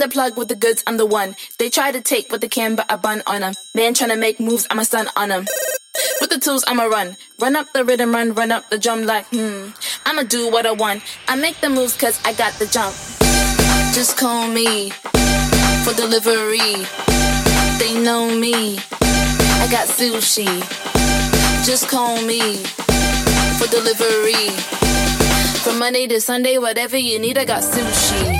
the plug with the goods, I'm the one. They try to take what they can, but I bun on them. Man trying to make moves, I'm a stun on them. With the tools, I'ma run. Run up the rhythm, run, run up the drum like, hmm. I'ma do what I want. I make the moves cause I got the jump. Just call me for delivery. They know me. I got sushi. Just call me for delivery. From Monday to Sunday, whatever you need, I got sushi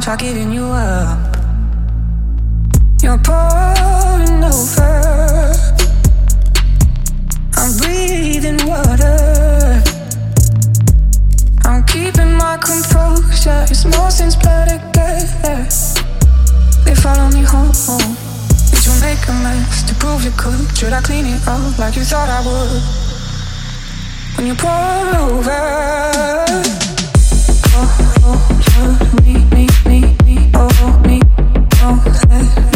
Arm, try giving you up. You're pouring over. I'm breathing water. I'm keeping my composure. It's more since blood together. They follow me home. Did you make a mess to prove you could? Should I clean it up like you thought I would? When you pour over, oh, oh, me, oh,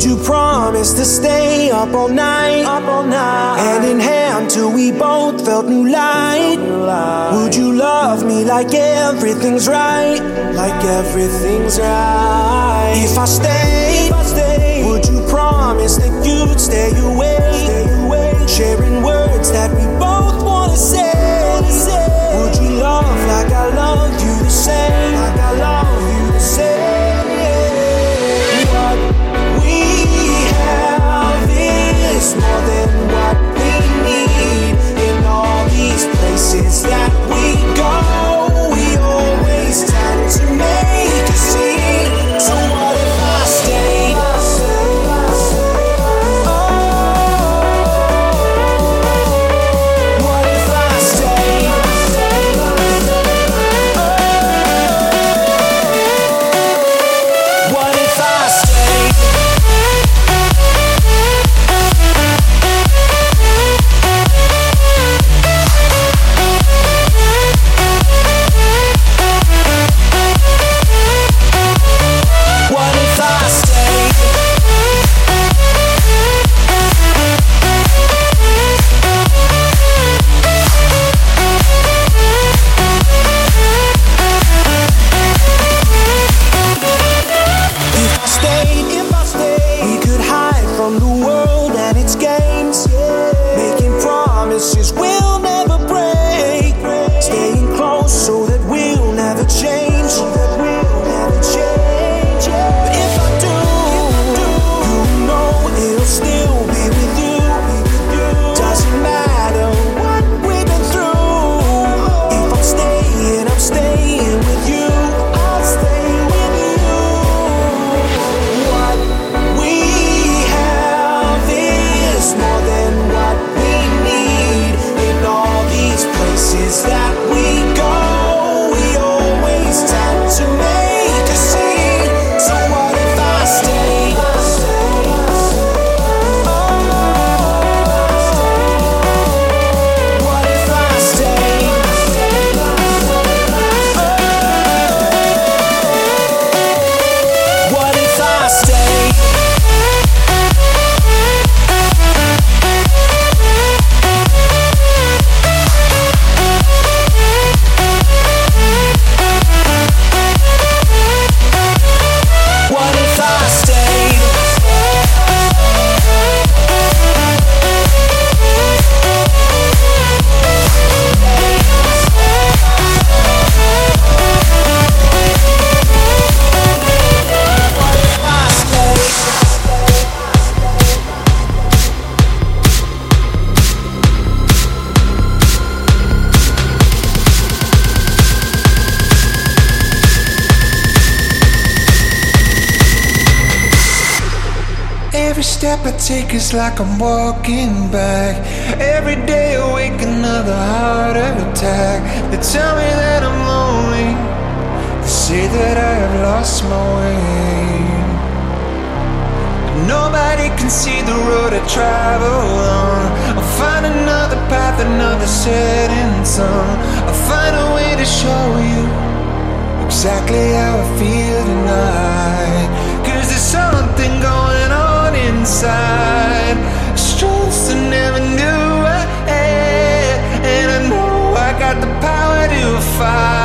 Would you promise to stay up all night? Up all night. Hand in hand till we both felt new light. Would you love me like everything's right? Like everything's right. If I stay, would you promise that you'd stay away? Sharing words that we both wanna say. Would you love like I love you the same? I take is like I'm walking back. Every day I awake, another heart attack. They tell me that I'm lonely. They say that I have lost my way. Nobody can see the road I travel on. I'll find another path, another setting sun. I'll find a way to show you exactly how I feel tonight. Cause there's something going on inside. To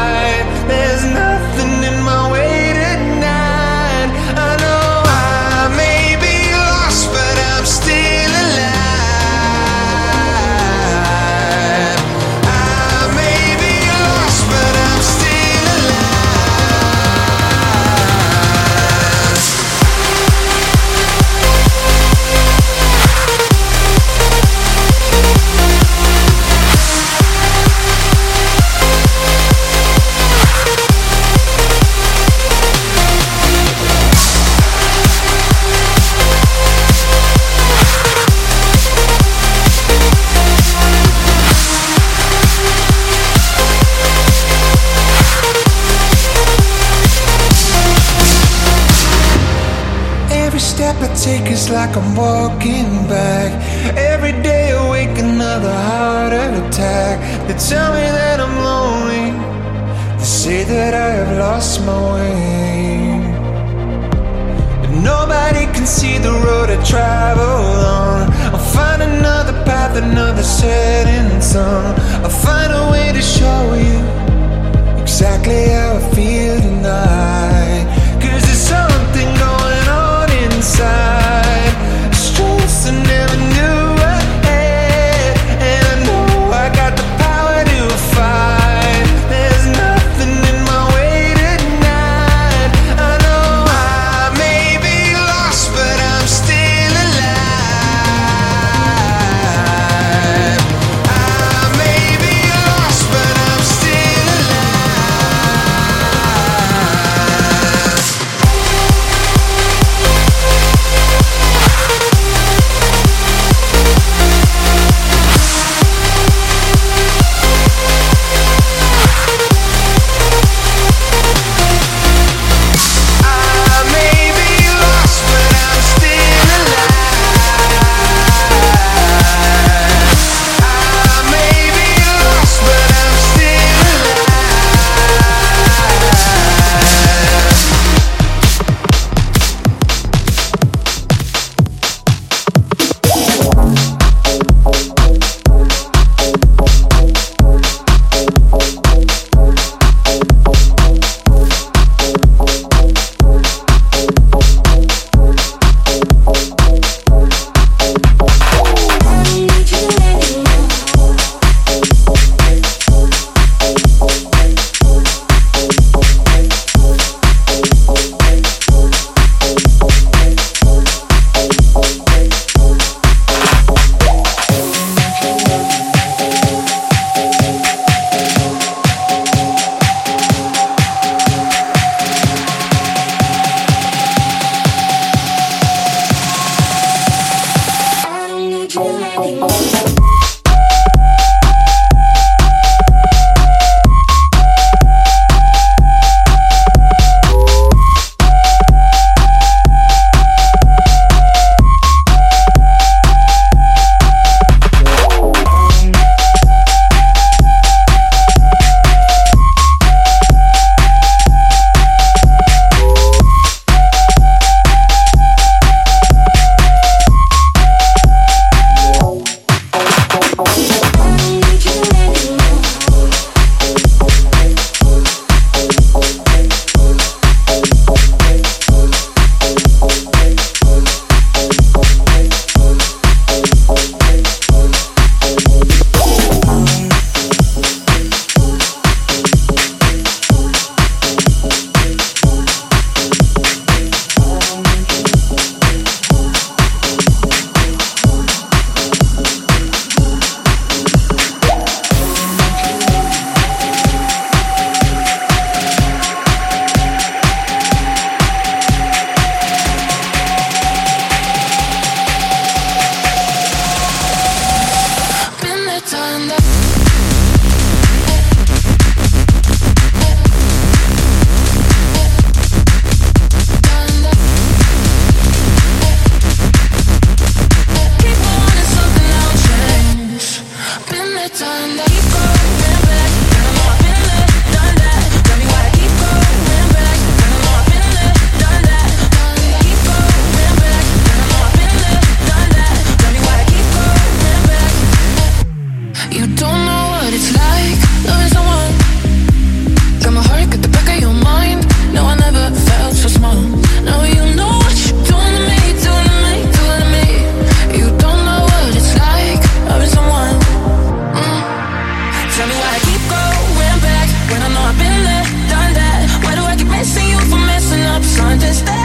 like I'm walking back. Every day awake, another heart attack. They tell me that I'm lonely. They say that I have lost my way. But nobody can see the road I travel on. I'll find another path, another setting sun. I'll find a way to show you exactly how I feel tonight. Cause there's something going on inside. Stay.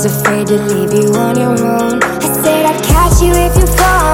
Tell me how's you feel sitting on